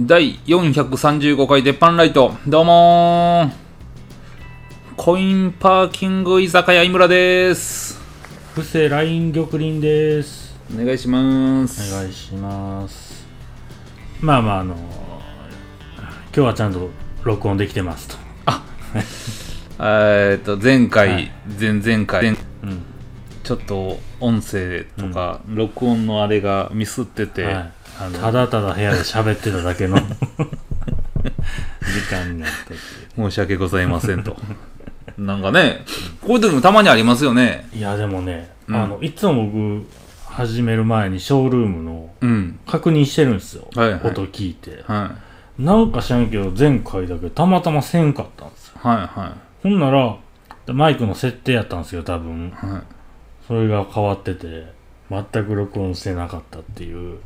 第435回鉄板ライト。どうもー。コインパーキング居酒屋井村です。布施ライン玉林です。お願いします。お願いします。まあまああの今日はちゃんと録音できてますと。えーっと前回、はい。前々回。前うん。ちょっと音声とか、録音のあれがミスってて、はいあのただただ部屋で喋ってただけの時間になったっていう申し訳ございませんと。なんかねこういう時もたまにありますよね。いやでもね、うん。あのいつも僕始める前にショールームのうん。確認してるんですよ、はいはい。音聞いて。はなんか知らんけど前回だけたまたませんかったんですよ。いはい。はほんならマイクの設定やったんですよ多分。いはい。それが変わってて全く録音してなかったっていう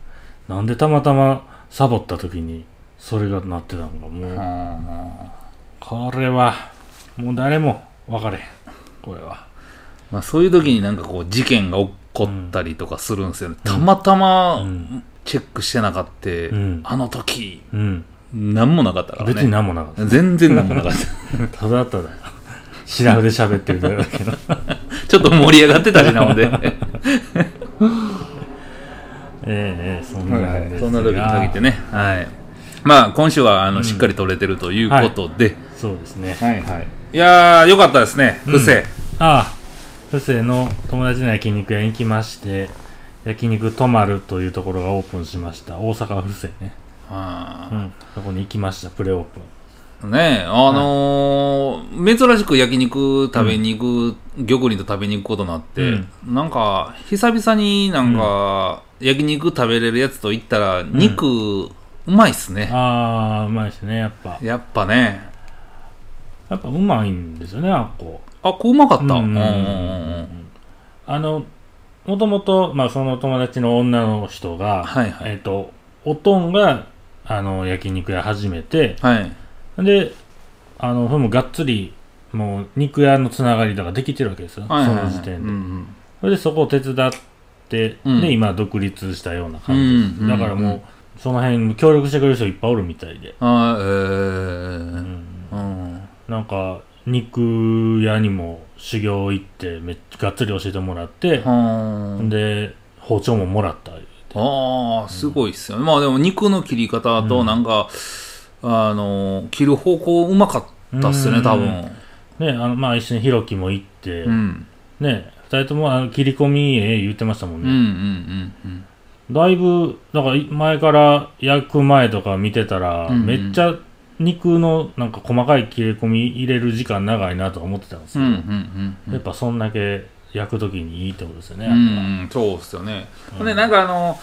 なんでたまたまサボった時にそれがなってたのかもう。あこれはもう誰も分かれへん。これは。まあ、そういう時になんかこう事件が起こったりとかするんですよね、たまたまうん。チェックしてなかった、ん。あの時うん。何もなかったからね。別に何もなかっ全然何もなかった。た ただただシラフで喋ってるだけの ちょっと盛り上がってたしなのでええええそんなんですが。そんな時に限ってね。はい。まあ今週はあの、しっかり撮れてるということで、そうですね。はいはい。いやーよかったですね。うん。布施、ああ。布施の友達の焼肉屋に行きまして焼肉とまるというところがオープンしました。大阪布施ね。あ。うん、そこに行きました、プレオープン。ーね。えあのー珍しく焼肉食べに行く、玉林と食べに行くことになって、なんか久々になんか、焼肉食べれるやつと言ったら肉、うまいっすね。あー、うまいですね、やっぱ。やっぱね。やっぱうまいんですよね、あっこ。あこううまかった、うん。うんうんうんあの、もともと、まあ、その友達の女の人が、はいはい。えっ、と、おとんが、あの、焼肉屋始めて、はいで、あの、それもがっつり、もう、肉屋のつながりとかできてるわけですよ、はいはいはい。その時点で。うんうん。それで、そこを手伝って、うん。で、今、独立したような感じ。です。うんだからもう、その辺、協力してくれる人いっぱいおるみたいで。あーえー。うん。うんなんか肉屋にも修行行ってめっちゃがっつり教えてもらって、で包丁ももらった。ああすごいっすよね、まあでも肉の切り方となんか、あの切る方向うまかったっすよね多分。ねあのまあ一緒にひろきも行って、うん。ね二人ともあの切り込みええ言ってましたもんうんうんね、うんうん。だいぶだから前から焼く前とか見てたら、うんうん。めっちゃ肉のなんか細かい切り込み入れる時間長いなとか思ってたんですうんうけど、んうん。やっぱそんだけ焼く時にいいってことですよね、うんうんそうっすよね、ほんでなんかあの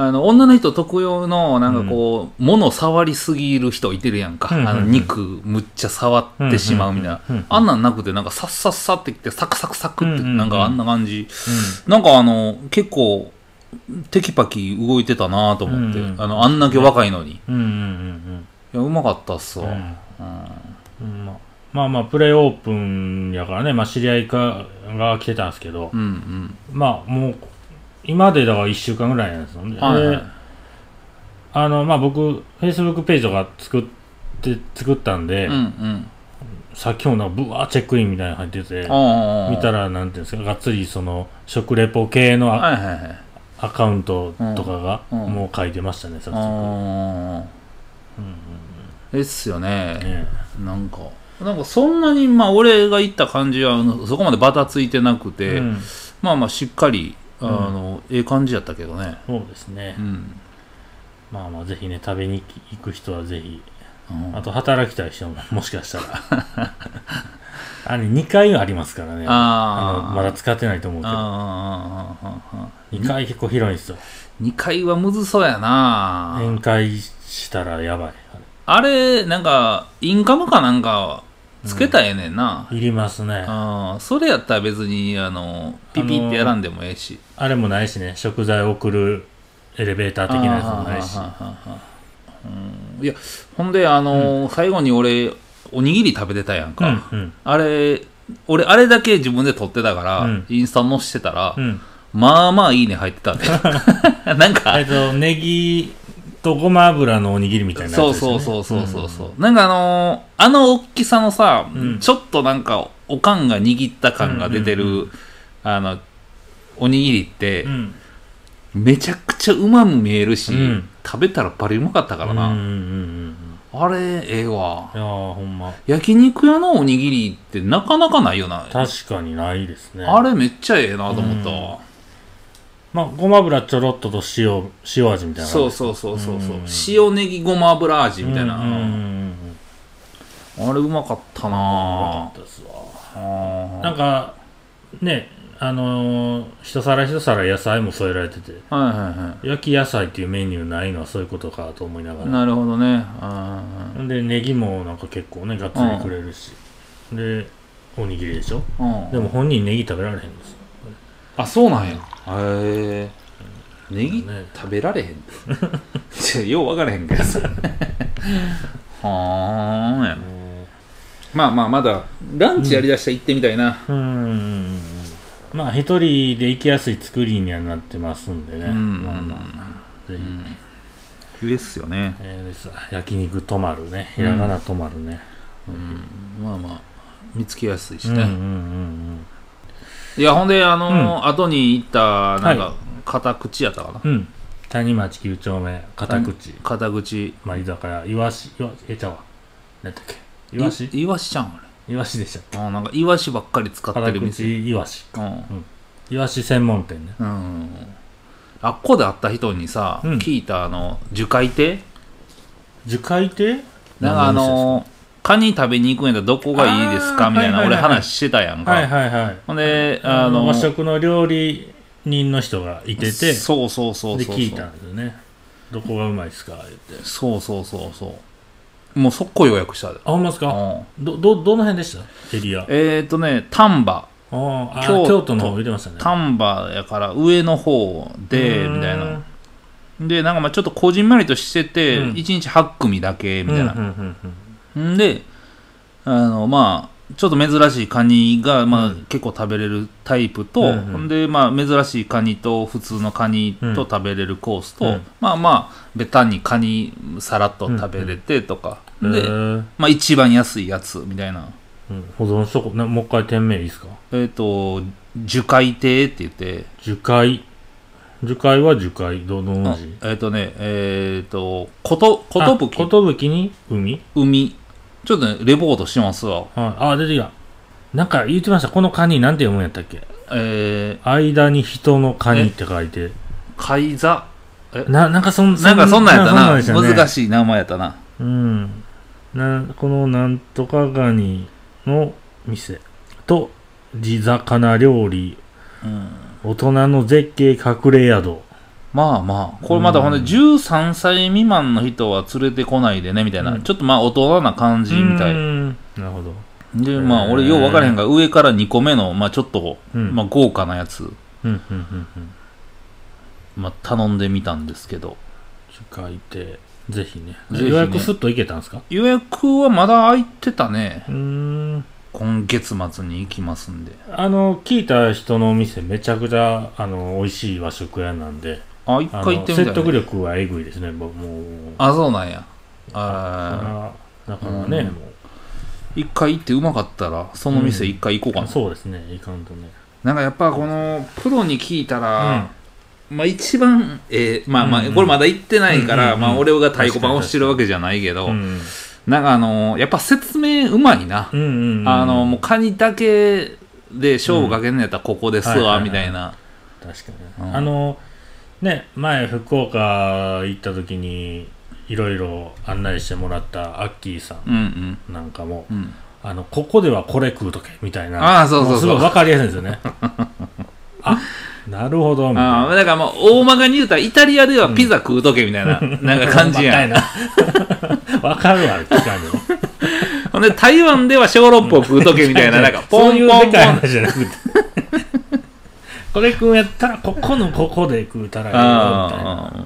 あの女の人特有のなんかこう、物触りすぎる人いてるやんか、あの肉むっちゃ触ってしまうみたいな、あんなんなくてなんかさっさっさってきてサクサクサクってなんかあんな感じ、なんかあの結構テキパキ動いてたなと思って、あのあんだけ若いのに、いうんうんうん。やうまかったっすわ、うん。まあまあまあプレイオープンやからね、まあ、知り合いかが来てたんですけど、まあもう今でだから1週間ぐらいなんですよね、はいはい。であのまあ僕フェイスブックページとか作って作ったんで、うんうんさっきもなんかブワーチェックインみたいなの入ってて見たらなんていうんですかがっつりその食レポ系のア,、はいはいはい。アカウントとかがうんうんもう書いてましたね早速、ああですよね。ね。なんかなんかそんなにまあ俺が言った感じはそこまでバタついてなくて、うん。まあまあしっかりあん。の、ええ感じやったけどね。そうですね、うん、まあまあぜひね食べに行く人はぜひ。うん。あと働きたい人も もしかしたら。あれ2階ありますからね。あー。のまだ使ってないと思うけど。あーあーあーあー2階結構広いんですよ。2階はむずそうやな。宴会したらやばい。あれなんかインカムかなんかつけたらええねんな、いりますね。あーそれやったら別にあのピピってやらんでもええし。あれもないしね。食材を送るエレベーター的なやつもないし。いやほんであのー最後に俺おにぎり食べてたやんうか、んうん。あれ俺あれだけ自分で撮ってたから、うん。インスタ載してたら、うん。まあまあいいね入ってたんで。なんかえっとネギとごま油のおにぎりみたいなやつそうですそうそうそうそうそう、なんかあのーあの大きさのさ、うん。ちょっとなんかおかんが握った感が出てる、うんうんあのおにぎりって、うん。めちゃくちゃうまみ見えるし、うん。食べたらバリうまかったからな、うんうんうんうん。あれええわ。いやーほんま。焼肉屋のおにぎりってなかなかないよな。確かにないですね。あれめっちゃええなと思ったわ、まあごま油ちょろっとと塩塩味みたいなそうそうそうそうそう、うん。塩ネギごま油味みたいな、あれうまかったうまなかったですわ。あなんかねあのー一皿一皿野菜も添えられてて。はいはいは焼き野菜っていうメニューないのはそういうことかと思いながら。いなるほどね。あでネギもなんか結構ねがっつりくれるし、でおにぎりでしょ。ーうん。でも本人ネギ食べられへんです。よあそうなんや。へえネギね。食べられへん。ちょよう分からへんけど。さはあや。まあまあまだランチやりだしたら行ってみたいな。うーん。まあ一人で行きやすい作りにはなってますんでね、うん。まあまあぜひ、いいですよね。えーです。焼肉止まるね。ひらがな止まるね、うん。まあまあ見つけやすいしうん、うんうんね、うんいやほんであのー後に行ったなんはか片口やったかな、うん。うん谷町9丁目片口。片口。まあ居酒屋いわしいわえちゃうわ。何だっけ？いわしいいわしちゃうんあれ。いわしでしたあなんかいわしばっかり使って片る店。口いわしうん。いわし専門店ね。うん。あっこで会った人にさ、うん。聞いたあの樹海亭？樹海亭？なんかあのカニ食べに行くんやったらどこがいいですか？みたいな俺話してたやんか、はいはいはい。ほんでああのの和食の料理人の人がいててそうそうそうそうで聞いたんですよね。どこがうまいですか？言って。そうそうそうそう。もう速攻予約したで。あほんまですか？うん。どどどの辺でした？エリア。えっ、ー、とね丹波。京都。京都の方言ってましたね。丹波やから上の方でうん。みたいな。でなんかまあちょっとこじんまりとしてて、うん。1日8組だけみたいな。うであのまあちょっと珍しいカニが、まあうん。結構食べれるタイプと、うんうん。でまあ珍しいカニと普通のカニうん。と食べれるコースと、うん。まあまあベタにカニさらっと食べれてとか、うんで、へー。まあ一番安いやつみたいな。うん。保存しとこなもう一回店名いいですか？えっ、と樹海亭って言って。樹海。樹海は樹海。どの文字えっ、とねえっ、とことことぶき。寿に海？海ちょっとねレポートしますわ。はい。あ出てきた。なんか言ってました。このカニなんて読むんやったっけ？えー、間に人のカニって書いて。海座ななんかそんなんかそんなんやったな。でしたね難しい名前やったな。うん。なこのなんとかガニの店。と地魚料理。うん。大人の絶景隠れ宿まあまあ、これまたほんでうん13歳未満の人は連れてこないでね、みたいな。うん。ちょっとまあ大人な感じみたい。うん。なるほど。で、まあ俺よう分からへんが、上から2個目の、まあちょっと、うん。まあ豪華なやつ、うんうんうんうん。まあ頼んでみたんですけど。書いてぜひね。ぜひね。予約すっといけたんですか？予約はまだ空いてたね。うーん。今月末に行きますんで。あの聞いた人のお店めちゃくちゃあの美味しい和食屋なんであ、一回行ってみたい、説得力はえぐいですね。もうあ、そうなんや。あだからだからね、うん。も一回行ってうまかったら、その店一回行こうかうな。そうですね。いかんとね。なんかやっぱこの、プロに聞いたら、まあ一番、えーまあまあ、うんうん。これまだ行ってないから、うんうんうん。まあ俺が太鼓判をしてるわけじゃないけど、うんなんかあのーやっぱ説明うまいな。うんうんうん。あの、もうカニだけで勝負かけんのやったらここですわ、みたいな。確かに、うん。あのね前福岡行った時にいろいろ案内してもらったアッキーさうんうん。んなんかも、うん、あのここではこれ食うとけみたいなあーそうそうそう。もすごい分かりやすいんですよね。あなるほどみたいな。ああ、だからもう大まかに言うたらイタリアではピザ食うとけみたいな、なんか感じやん。分かるわ聞かんでもほんで台湾では小籠包食うとけみたいな、なんかポそういうンポンポン。い話じゃなくてこれ食うんやったらここのここで食うたらいいよみたいな。あ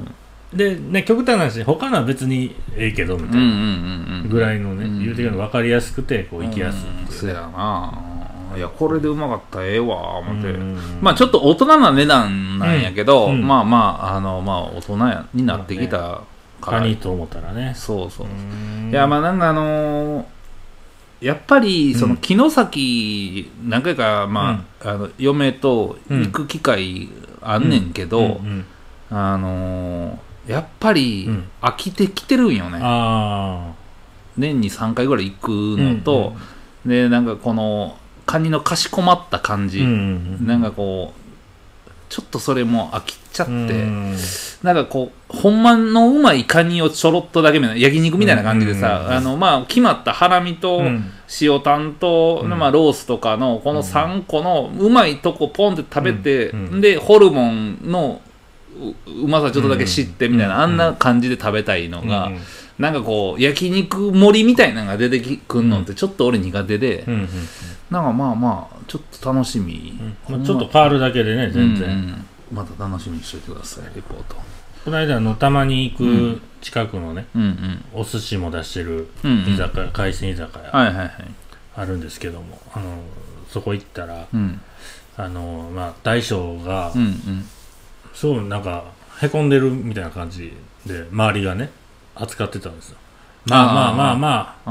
でね極端な話他のは別にええけどみたいな。ぐらいのね、うん。言うてるの分かりやすくてこう行きやすいうんっていう。そやな。いやこれでうまかったらええわ思って、うん。まあちょっと大人な値段なんやけど、うん。うん。まあまああのまあ大人やになってきたから。カニと思ったらね。そうそう。いやまあなんかあのーやっぱりその城崎何回か、まああの嫁と行く機会あんねんけど、あのーやっぱりうん。飽きてきてるんよね、あ年に3回ぐらい行くのと、でなんかこのカニのかしこまった感じ、あうなんかこうちょっとそれも飽きちゃって、うん。なんかこう、ほんまのうまいカニをちょろっとだけみたいな、焼肉みたいな感じでさ、あの、まあ、決まったハラミとうん塩タンと、うん。まあ、ロースとかの、この3個のうまいとこポンって食べて、で、ホルモンのううまさちょっとだけ知ってみたいな、うん。あんな感じで食べたいのが、うんなんかこう、焼肉盛りみたいなのが出てくんのって、ちょっと俺苦手で、なんかまあまあ、ちょっと楽しみ。うんまあちょっと変わるだけでね全然、うんうんまた楽しみにしておいてください、レポート。この間のたまに行うんく近くのね、うんうん。お寿司も出してるうんうん居酒屋、海鮮居酒屋はいはいはい。あるんですけども、あのそこ行ったらうん。あの、まあ、大将がうんうん。すごいなんかへこんでるみたいな感じで周りがね扱ってたんですよまあまあまあまあ。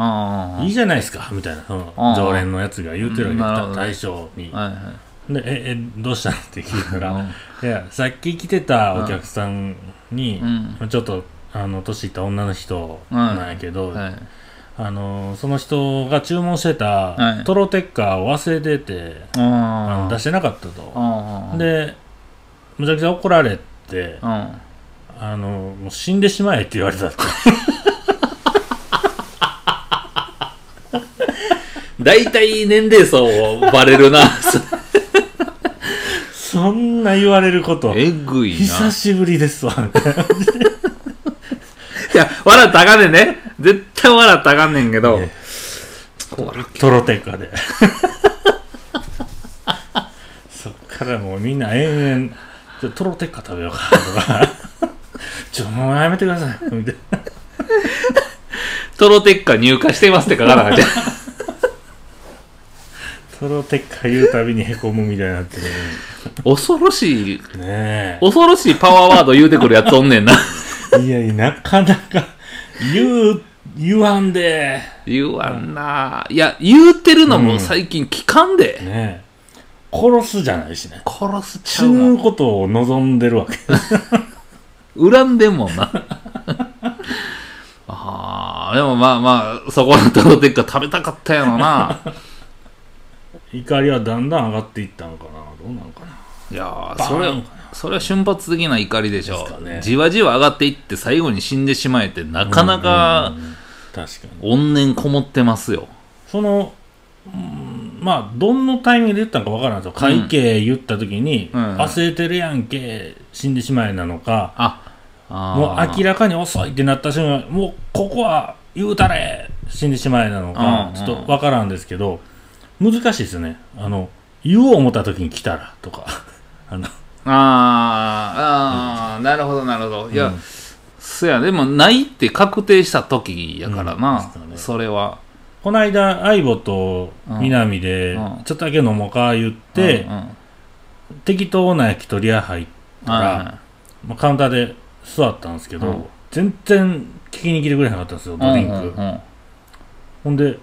あ。あいいじゃないですかみたいな。そのあー。常連のやつが言うてるわけ。なるほど大将に。はいはい。でええどうしたの？って聞いたら、うん。いやさっき来てたお客さんに、うん。ちょっとあの年いった女の人なんやけど、はい。あのその人が注文してはい。たトロテッカーを忘れてて、ああの出してなかったと、あ。、でむちゃくちゃ怒られて、うん。あのもう死んでしまえって言われたって大体年齢層バレるな。そんな言われることえぐいな。久しぶりですわ いや、笑ったらあかんねんね。絶対笑ったらあかんねんけど。ねトロテッカーで そっからもうみんな延々トロテッカー食べようかとかちょもうやめてくださいみたいなトロテッカ入荷してますって書かなかった。トロテッカー言うたびにへこむみたいになってる恐ろしい、ねえ恐ろしいパワーワード言うてくるやつおんねんな。いやいやなかなか言う言わんで言わんな。いや、言うてるのも最近聞かんで。ねえ殺すじゃないしね殺すちゃ死うもんぬことを望んでるわけ恨んでんもんな。ああ、でもまあまあ、そこのトロテッカ食べたかったやろな。怒りはだんだん上がっていったのかな。どうなのかな。いやそれは、それは瞬発的な怒りでしょですかね。じわじわ上がっていって最後に死んでしまえってなかなか怨念こもってますよ。その、うんまあどのタイミングで言ったのかわからないですよ。会計言った時に、うん。忘れてるやんけ死んでしまえなのか、あ、もう明らかに遅いってなった瞬間もうここは言うたれ死んでしまえなのか、うん。ちょっとわからんですけど難しいですよね。あの言おう思った時に来たらとか。あの。あーあー、なるほどなるほど。いや、うん。そや、でもないって確定した時やからうんな、ですかね。それは。この間相棒と南でうん。ちょっとだけ飲もうか言って、うんうん。適当な焼き鳥屋入ったら、はまあ、カウンターで座ったんですけど、うん。全然聞きに来てくれなかったんですよドリンク、うんうんうん。ほんで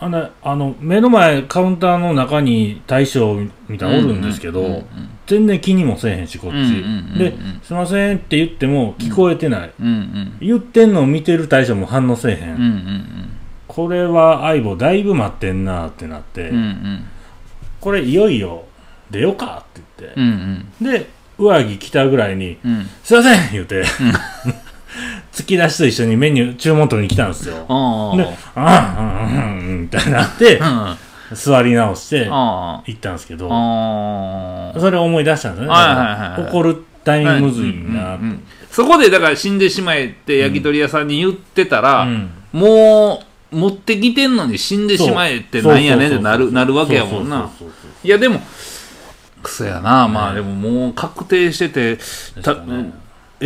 あのあの目の前カウンターの中に大将みたいなのおるんですけど、うんうん。うん全然気にもせえへんしこっち、うんうんうんうん。で「すいません」って言っても聞こえてない、うんうん。言ってんのを見てる大将も反応せえへん、うんうんこれは相棒だいぶ待ってんなってなって、うんうん。これいよいよ出ようかって言って。う、んうん。で上着着たぐらいにうん「すいません!」言うて、突き出しと一緒にメニュー注文取りに来たんですよ。ああ。で「あうんうんうん」みたいになってうん。座り直してあ行ったんですけど。それを思い出したんですよね。怒るタイミングむずいなそこでだから死んでしまえって焼き鳥屋さんに言ってたら、うん。もう持ってきてんのに死んでしまえってなんやねんってなるなるわけやもんな。いやでもクソやな。まあでももう確定しててた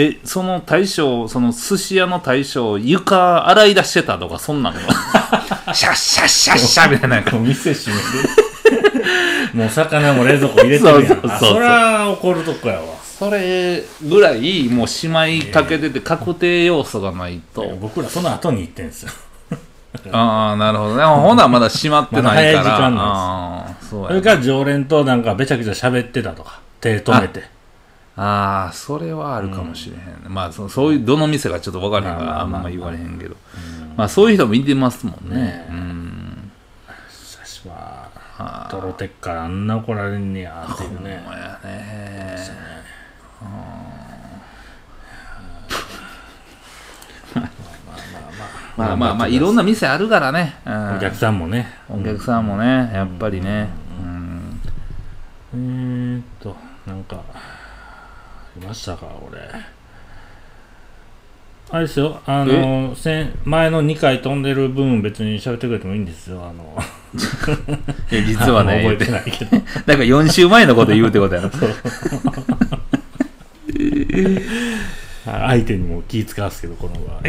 えその大将その寿司屋の大将床洗い出してたとかそんなんの？シャッシャッシャッシャッみたいな。もう店閉めて。もう魚も冷蔵庫入れてるやん。そりゃ怒るとこやわ。それぐらいもうしまいかけてて確定要素がないと、僕らその後に行ってんすよ。ああなるほどね。ほなまだ閉まってないから、まだ早い時間なんああそうやそれから常連となんかべちゃくちゃ喋ってたとか手止めてああそれはあるかもしれへん、まあそそういうどの店かちょっと分からへんからあんま言われへんけど、まあ。そういう人もいてますもんね。ねうん。久しはあトロテッからあんな怒られんねやっていうね。ほんまやね。まあまあまあいろんな店あるからね、うんお客さんもねお客さんもねやっぱりねうんえーっとなんかありましたか俺。あれですよあの先前の2回飛んでる分別に喋ってくれてもいいんですよあの。いや実はね覚えてないけど。なんか4週前のこと言うってことやろ 相手にも気使わすけどこの場合。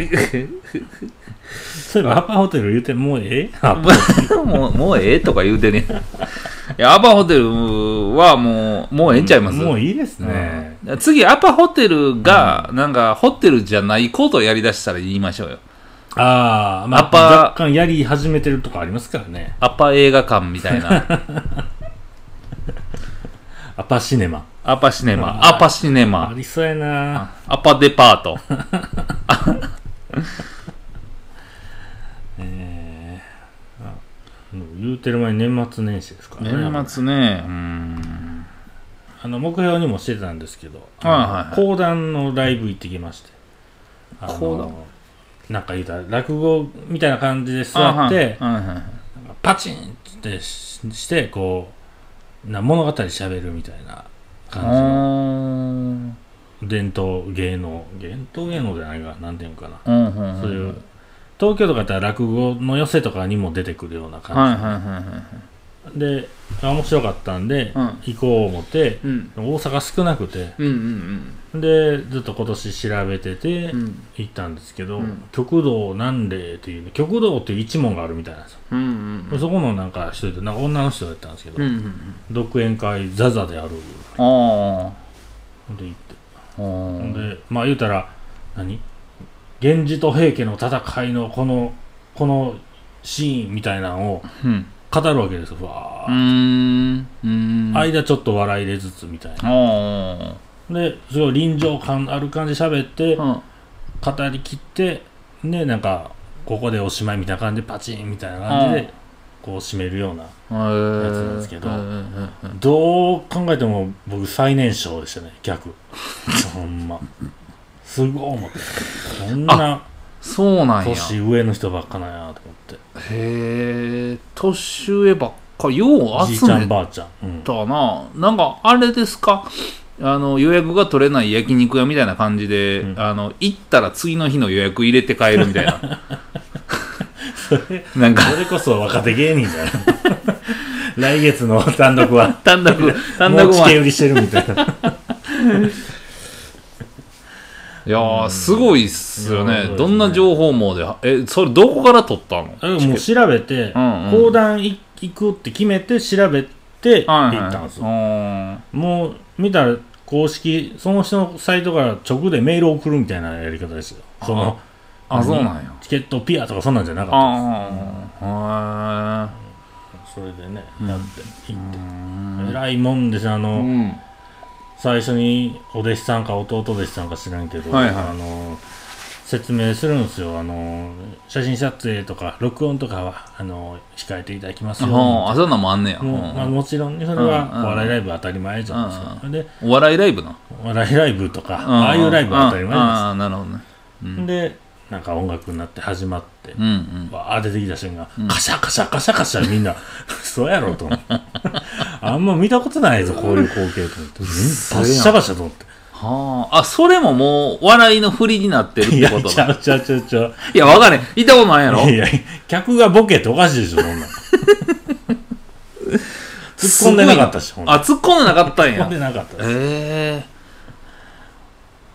そういえばアパホテル言うてもうええ？もうもうええとか言うてね。いやアパホテルはもうもうええんちゃいます？もういいですね、うん。次アパホテルがなんかホテルじゃないことをやりだしたら言いましょうよ。ああまあアパ若干やり始めてるとかありますからね。アパ映画館みたいな。アパシネマアパシネマ。あアパシネあマりそうやな。アパデパート。えー。あもう言うてる前に年末年始ですからね。年末ね。うん。あの目標にもしてたんですけど、はいはいはい。講談のライブ行ってきまして。講談？なんか言うたら落語みたいな感じで座ってパチンってししてこうな物語喋るみたいな感うんじの。伝統芸能伝統芸能じゃないかな。んていうのかな、うんうんうん。そういう東京とかだったら落語の寄せとかにも出てくるようなはい感じ、はいはいはいであ面白かったんで、うん。行こう思って、うん。大阪少なくてうんうんでずっと今年調べててうん。うん行ったんですけど、うん。極道南霊っていうね極道っていう一門があるみたいなんですよ、うんうんそこのなんか一人でなんか女の人だったんですけど、うんうん独演会ザザであるああで行って。あー。でまあ言うたら何？源氏と平家の戦いのこのこのシーンみたいなのをうん語るわけですよふわうん。うーん。間ちょっと笑い入れつつみたいな。あですごい臨場感ある感じで喋ってあうん。語りきってでなんかここでおしまいみたいな感じでパチンみたいな感じうん。でこう締めるようなやつなんですけどどう考えても僕最年少でしたね逆。ほんま。すごい思って。こんなそうなんや。年上の人ばっかなんやと思って。へえ年上ばっかようじいちゃん集めばあちゃん、うん、たななんかあれですか？あの予約が取れない焼肉屋みたいな感じで、うん。あの行ったら次の日の予約入れて帰るみたいな。そ れなんか。それこそ若手芸人じゃない。来月の単独は。単独単も独はうチケ売りしてるみたいないやーすごいっすよね。ねどんな情報網でえそれどこから取ったの？あもう調べてうんうん。講談い行くって決めて調べてはい行ったんですよ。はいもう見たら公式その人のサイトから直でメールを送るみたいなやり方ですよ。そのああそうなんや。チケットピアとかそんなんじゃなかったああそれでねうん。やって行って。へ偉いもんですよあのん最初にお弟子さんか弟弟子さんか知らんけどはいはい。あの説明するんですよ。あの写真撮影とか録音とかはあの控えていただきますよ。ああそんなんもあんねや。もまあ、もちろんねそれはお笑いライブ当たり前じゃないですか、でお笑いライブなお笑いライブとか、うんああいうライブは当たり前ああなるほどね。うです、ん。でなんか音楽になって始まって、うんうん。わあ出てきた瞬間、うん。カシャカシャカシャカシャみんな そうやろと思ってあんま見たことないぞ こういう光景と思って。カシャカシャと思って。はあ。あそれももう笑いの振りになってるっいやてことだ。ちゃうちゃうちゃうちゃう。いやわかんねん行ったことないやろ？いや客がボケっておかしいでしょそんなん 突っ込んでなかったしほんとあ突っ込んでなかったん突っ込んやでなかった。ええ。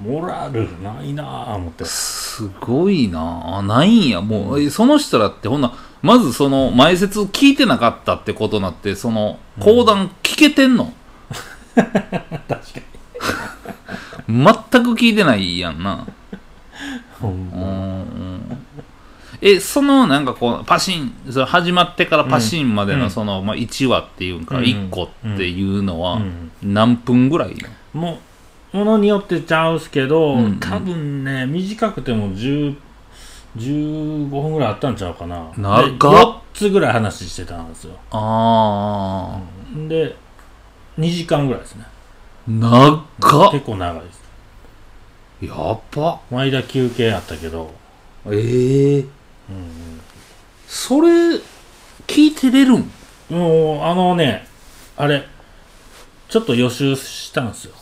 モラルないなぁ思って。すごいなあないんや。もう、えその人らってほんなまずその前説聞いてなかったってことなってその講談聞けてんの、確かに。全く聞いてないやんな。ほんうまん。え、そのなんかこう、パシン、それ始まってからパシンまでうん。のその、まあ、1話っていうか、うん1個っていうのはうん。何分ぐらい？もうものによってちゃうすけど、うん。うん多分ね短くても10 15分ぐらいあったんちゃうかな。長っ。で4つぐらい話してたんですよ。あで2時間ぐらいですね。あ、長っ。結構長いです。やっば。間休憩あったけど、ええ。うんそれ、聞いてれるん？もうあのねあれちょっと予習したんですよ。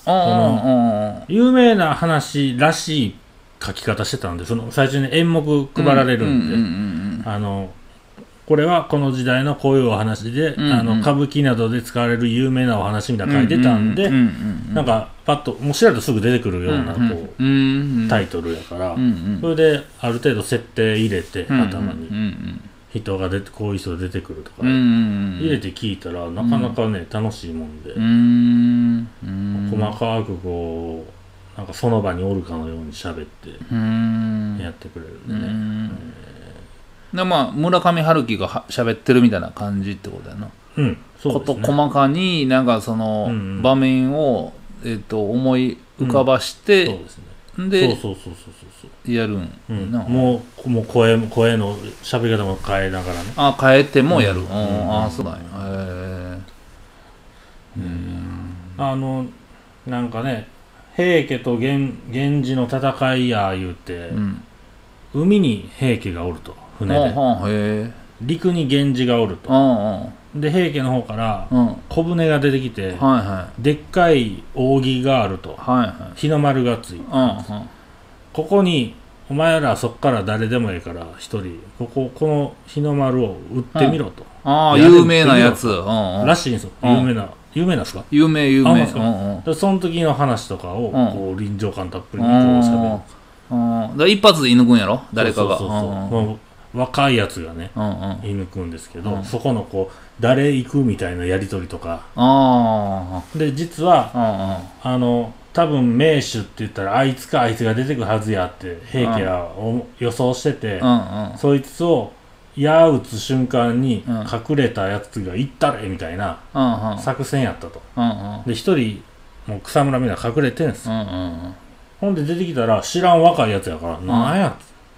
有名な話らしい書き方してたんでその最初に演目配られるんで、これはこの時代のこういうお話で、うんうん。あの歌舞伎などで使われる有名なお話みたいなの書いてたんで、なんかパッともう調べるとすぐ出てくるような、こううんタイトルやから、それである程度設定入れて、うん頭に、うん人が出てこういう人が出てくるとか、入れて聞いたらなかなかね、楽しいもんで、細かくこうなんかその場におるかのように喋ってうん。やってくれるんうでね、ん。でまあ村上春樹がは喋ってるみたいな感じってことやな。うん、そうこと細かになんかそのうんうん。場面を、えっと思い浮かばしそうて、ですね。そうでそうそうそうそうそう。やるん、うん、なもうもう声声の喋り方も変えながらね。あ変えてもやる、ううん。ん。あそうだね。へえあのなんかね平家と源源氏の戦いや言うて、うん。海に平家がおると船で。はあはあへえ。陸に源氏がおると。うんで平家の方から小舟が出てきてはいはでっかい扇があると。いはいはい。日の丸がついて。うんうん。ここにお前らそっから誰でもいいから一人こここの日の丸を売ってみろと、ああ有名なやつ、うんうん。らしいんですよ。うん有名な有名なんですか？有名有名。うんうんでその時の話とかを、ん。こう臨場感たっぷりにこう喋る。うん。だ一発で射抜くんやろ？誰かがそうそうそう。そううんうん。もう若いやつがねうんうん。あ射抜くんですけど、うん。そこのこう誰行くみたいなやり取りとか。あで実はうんうん。あの多分名手って言ったらあいつかあいつが出てくるはずやって平家はお予想してて、うんうん。そいつを矢打つ瞬間にうん。隠れたやつが行ったれみたいなうんうん。作戦やったと。うんうん。で一人もう草むらみんな隠れてんす。うんうんほんで出てきたら知らん若いやつやから、なんや？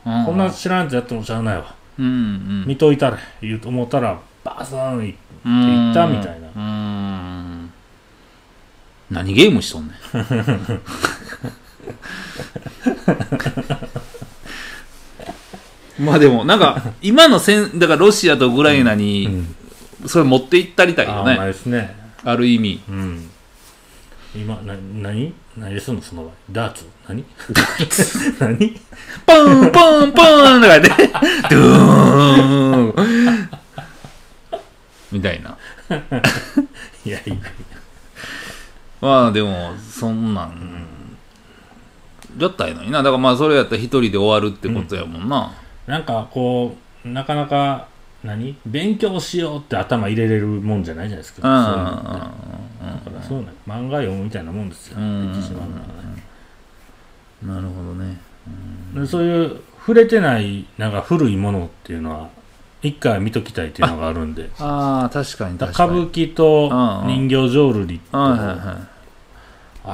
うんこんな知らんやつやってもしゃあないわ、うんうん見といたれ言うと思ったらバースーンいって言ったみたいな。うーん。何ゲームしとんねん まあでもなんか 今の戦だからロシアとウクライナにうん。それ持っていったりたいよね。ですね。ある意味。うん。今な何？何ですんのその場合。ダーツ？何？何？ポンポンポンとかでドゥーンみたいないやいやまあでもそんなんやったらいいのになだからまあそれやったら一人で終わるってことやもんな、なんかこうなかなか何？勉強しようって頭入れれるもんじゃないじゃないですか、うん。そういそうね漫画読むみたいなもんですよ、なるほどね。でそういう触れてないなんか古いものっていうのは一回見ときたいっていうのがあるんで。ああ確かに確歌かに。舞伎と人形浄瑠璃と、あ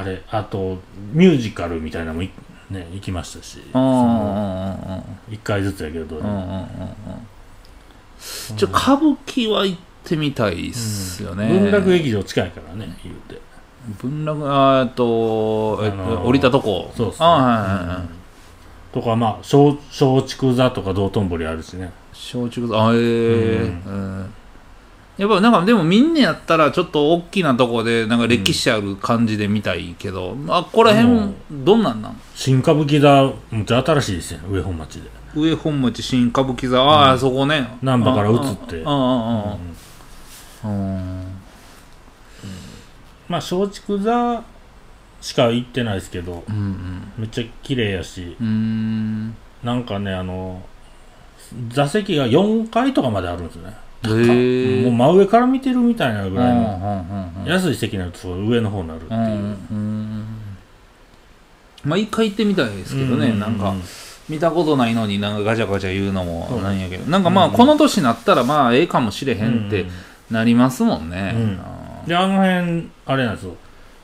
れあとミュージカルみたいなのもいね行きましたしうんうんうんその一回ずつやけど、うんうんうんうん。ちょ歌舞伎は行ってみたいっすよね、文楽劇場近いからね言うて。文楽あっと、えっとあのー降りたとこ。そうっすね。あはいはいはい、うん。とかまあ松松竹座とか道頓堀あるしね。松竹座あええうん。うんやっぱなんかでもみんなやったらちょっと大きなとこでなんか歴史ある感じで見たいけど、あここら辺どんなんなん？新歌舞伎座むっちゃ新しいですよ。上本町で。上本町新歌舞伎座。ああ、そこね。難波から移って。ああああああうん。まあ松竹座しか行ってないですけどうんめっちゃ綺麗やしうんうん。なんかねあの座席が4階とかまであるんですよねもう真上から見てるみたいなぐらいの安い席になると上の方になるっていう、うんうんまあ一回行ってみたいですけどね、うなんか見たことないのになんかガチャガチャ言うのもなんやけど。なんかまあうんこの年になったらまあええかもしれへんってなりますもんね、であの辺あれなんですよ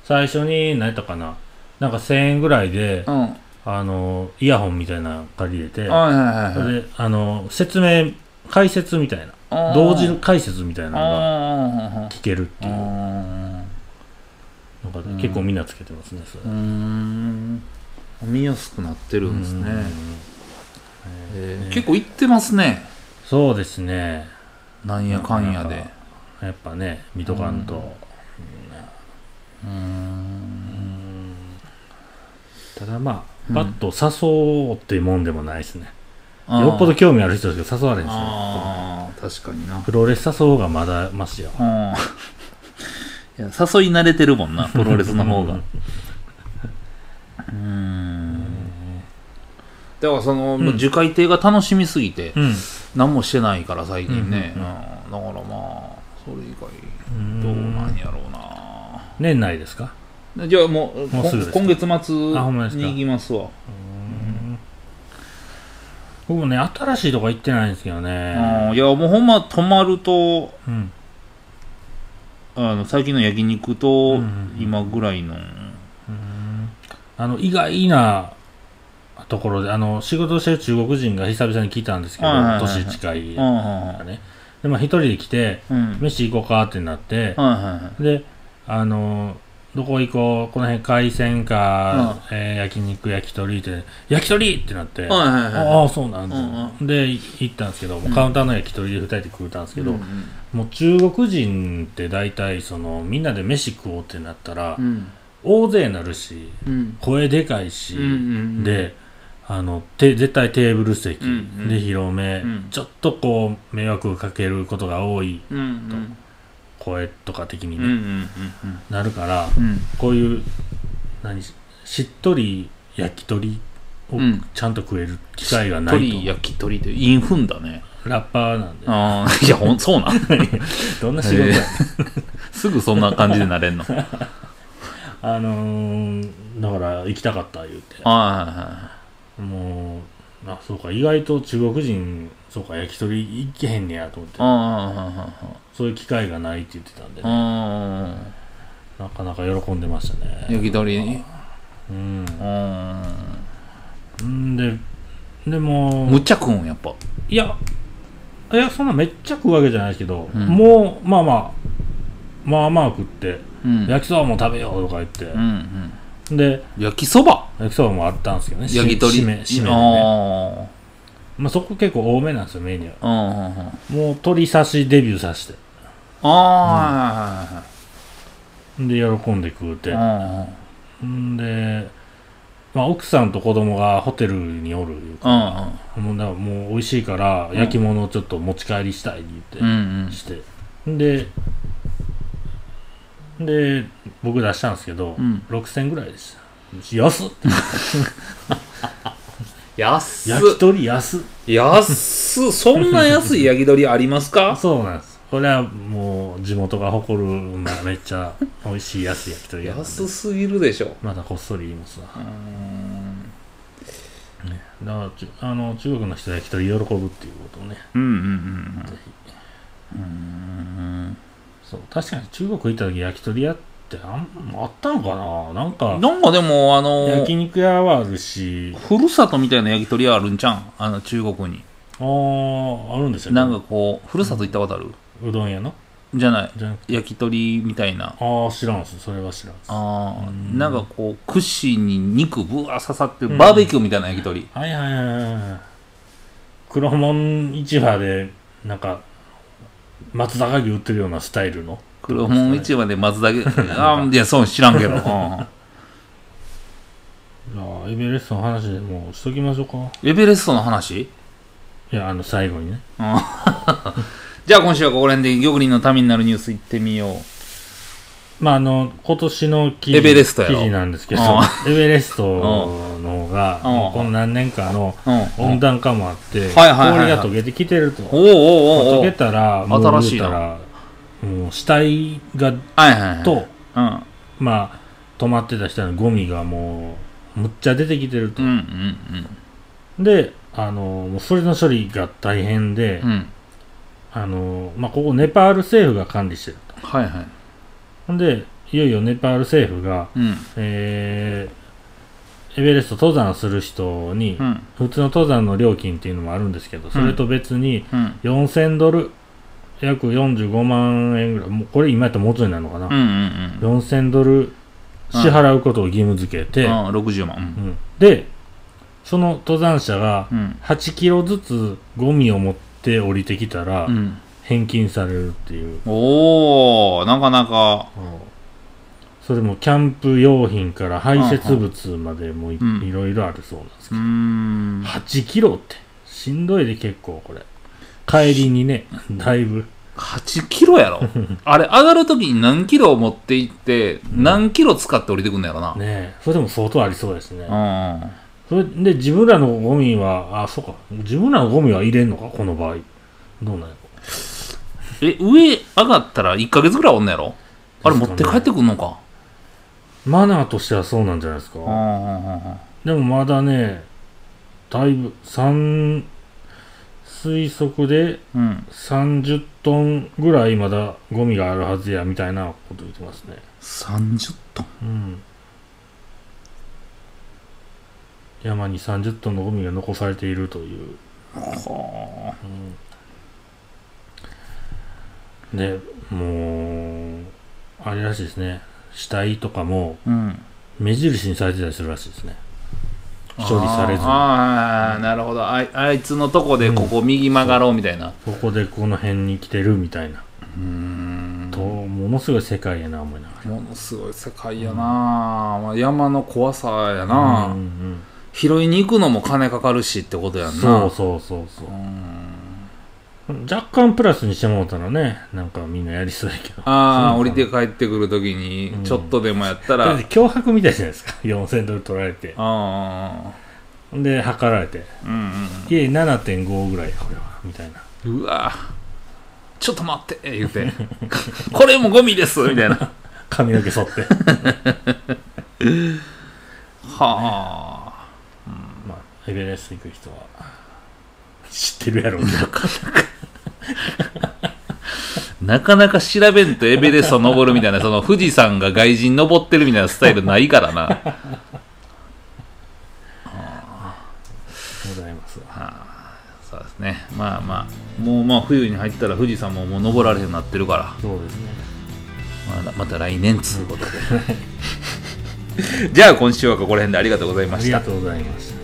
最初に何やったかな。なんか1000円ぐらいであのイヤホンみたいなの借りれてはいはいはいはい。それであの説明解説みたいな同時解説みたいなのがあ聞けるってーいうあのがうん結構みんなつけてますねそれ。見やすくなってるんですね、うん。えー。結構行ってますね。そうですね。なんやかんやで。やっぱね見とかんと、うーん。うん。ただまうんあパッと誘おうっていうもんでもないですね、よっぽど興味ある人しか誘われへんですよああ確かにな。プロレス誘おうがまだマシよ。うん。いや誘い慣れてるもんな プロレスの方が。うーん。だからその、うん。もう受会亭が楽しみすぎてうん。何もしてないから最近ね、うんうんだからまあそれ以外うん。どうなんやろうな。年内ですか？じゃあもうもうすぐですか？こ今月末あほんまですか？に行きますわ僕もね新しいとこ行ってないんですけどうねん。いやもうほんま泊まるとうん。あの最近の焼肉とうん今ぐらいの、うん。あの意外なところであの仕事してる中国人が久々に来たんですけど、はいはいはいはい。年近い、うんうんねでまあ一人で来てうんうん。飯行こうかってなって、はいはいはい。であのどこ行こうこの辺海鮮か、えー焼肉焼き鳥って焼き鳥ってなって、はいはいはいああそうなんだ、うんで行ったんですけど、カウンターの焼き鳥で2人で食うたんですけど、うんもう中国人って大体そのみんなで飯食おうってなったら、うん。大勢になるしうん。声でかいし、うんうんであのて絶対テーブル席、うんうん。で広め、うん。ちょっとこう迷惑かけることが多いうんうん声とか的にね、うんうんうんなるからうん。こういう何ししっとり焼き鳥をうん。ちゃんと食える機会がないと、鳥焼き鳥でインフンだね。ラッパーなんで。ああいやほんそうなん？どんな仕事？や、へ すぐそんな感じでなれんの？は いあのーだから行きたかった言うて。はもうあそうか意外と中国人そうか焼き鳥行けへんねやと思って。そういう機会がないって言ってたんで、あね、あなかなか喜んでましたね。焼き鳥。うん。うん。んででもむっちゃ食うんやっぱ。いやいやそんなめっちゃ食うわけじゃないですけど、うん。もうまあまあまあまあ食って、うん。焼きそばも食べようとか言ってう、んうんで焼きそば？焼きそばもあったんですけどね。焼き鳥？締め締めでね。あまあ、そこ結構多めなんですよメニューあうんうんうんもう鳥刺しデビューさせて。あで喜んで食うて。あはいはいはいん。で、まあ、奥さんと子供がホテルにおるいううんかもうだからもう美味しいから焼き物をちょっと持ち帰りしたいって言うんうんうん。ってして、でで僕出したんですけど、うん。6000ぐらいでした。安っ。安っ。焼き鳥安っ。安っ。そんな安い焼き鳥ありますか？そうなんです。これはもう地元が誇る、まあ、めっちゃ美味しい安い焼き鳥安すぎるでしょ。またこっそり言いますわ。うーん。だからちあの中国の人は焼き鳥喜ぶっていうことをね。うんうんうんうんそう確かに中国行った時焼き鳥屋ってあんあったのかな？なんかなんかでもあの焼肉屋はあるし。ふるさとみたいな焼き鳥屋あるんちゃう？んあの中国に。あーあるんですよ。なんかこうふるさと行ったことある？うどん屋の？じゃない。焼き鳥みたいな。ああ知らんっす。それは知らんっす。ああうん。なんかこう串に肉ぶわ刺さってるバーベキューみたいな焼き鳥。はいはいはいはいはい。黒門市場でなんか松坂牛売ってるようなスタイルの？黒門市場で松だけ ああいやそう知らんけど。うん。じゃあエベレストの話でもうしときましょうか。エベレストの話？いやあの最後にね。じゃあ今週はここら辺で玉林のためになるニュース行ってみよまああの今年の記事エベレストやろ。記事なんですけどあエベレストの方がうん。もうこの何年かのう。うん。温暖化もあってはいはいはいはい。氷が溶けてきてると。おおおおお溶けたらもう新しいな。言うたらもう死体がはいはいはい。とうん。まあ止まってた人のゴミがもうむっちゃ出てきてると。うん。であのもうそれの処理が大変で、うん。あのまあ、ここネパール政府が管理してると。はいはいほんでいよいよネパール政府が、うん。えーエベレスト登山する人に、うん。普通の登山の料金っていうのもあるんですけどそれと別にうん。4000ドル約45万円ぐらいもうこれ今やったら元になるのかな、うんうんうん4000ドル支払うことを義務付けて、ああ60万。うん。でその登山者がうん。8キロずつゴミを持って降りてきたらうん返金されるっていう、おおなかなか。それもキャンプ用品から排泄物までもい,、うん。ろいろあるそうなんですけど、ん。8キロってしんどいで結構これ。帰りにねだいぶ。8キロやろ？あれ上がるときに何キロを持って行って何キロ使って降りてくんのやろな、ねえ。それでも相当ありそうですね、うん。それで自分らのゴミはあそうか。自分らのゴミは入れんのか？この場合。どうなんやろ？え上上がったら1ヶ月ぐらいおんのやろ？あれ持って帰ってくんのか？マナーとしてはそうなんじゃないですか、うんうんうんうん。でもまだねだいぶ3推測でうん。30トンぐらいまだゴミがあるはずやみたいなこと言ってますね。30トン？うん。山に30トンのゴミが残されているという、はでもうあれらしいですね。死体とかもあうん。目印にされてたりするらしいですね。処理されずに。ああなるほど。あいあいつのとこでここ右曲がろうみたいな。ここでこの辺に来てるみたいな、うーん。とものすごい世界やな思いながら。ものすごい世界やな、まあ、山の怖さやうな、んうん。拾いに行くのも金かかるしってことやうんんな。そうそうそうそう。うん若干プラスにしてもらったらねなんかみんなやりそうやけど。ああ降りて帰ってくるときにうん。ちょっとでもやったら、だって脅迫みたいじゃないですか。4000ドル取られて。あで測られて。あうんうん。いえ7.5ぐらいこれはみたいな。うわ。ちょっと待って言うて。これもゴミですみたいな。は 髪の毛剃って。あ。まあエベレスト行く人は知ってるやろうけど なかなか調べんとエベレスト登るみたいなその富士山が外人登ってるみたいなスタイルないからな。ございます。そうですね。まあまあもうまあ冬に入ったら富士山ももう登られへんなってるから。そうですね。まあまた来年つうことで。じゃあ今週はここら辺でありがとうございました。ありがとうございました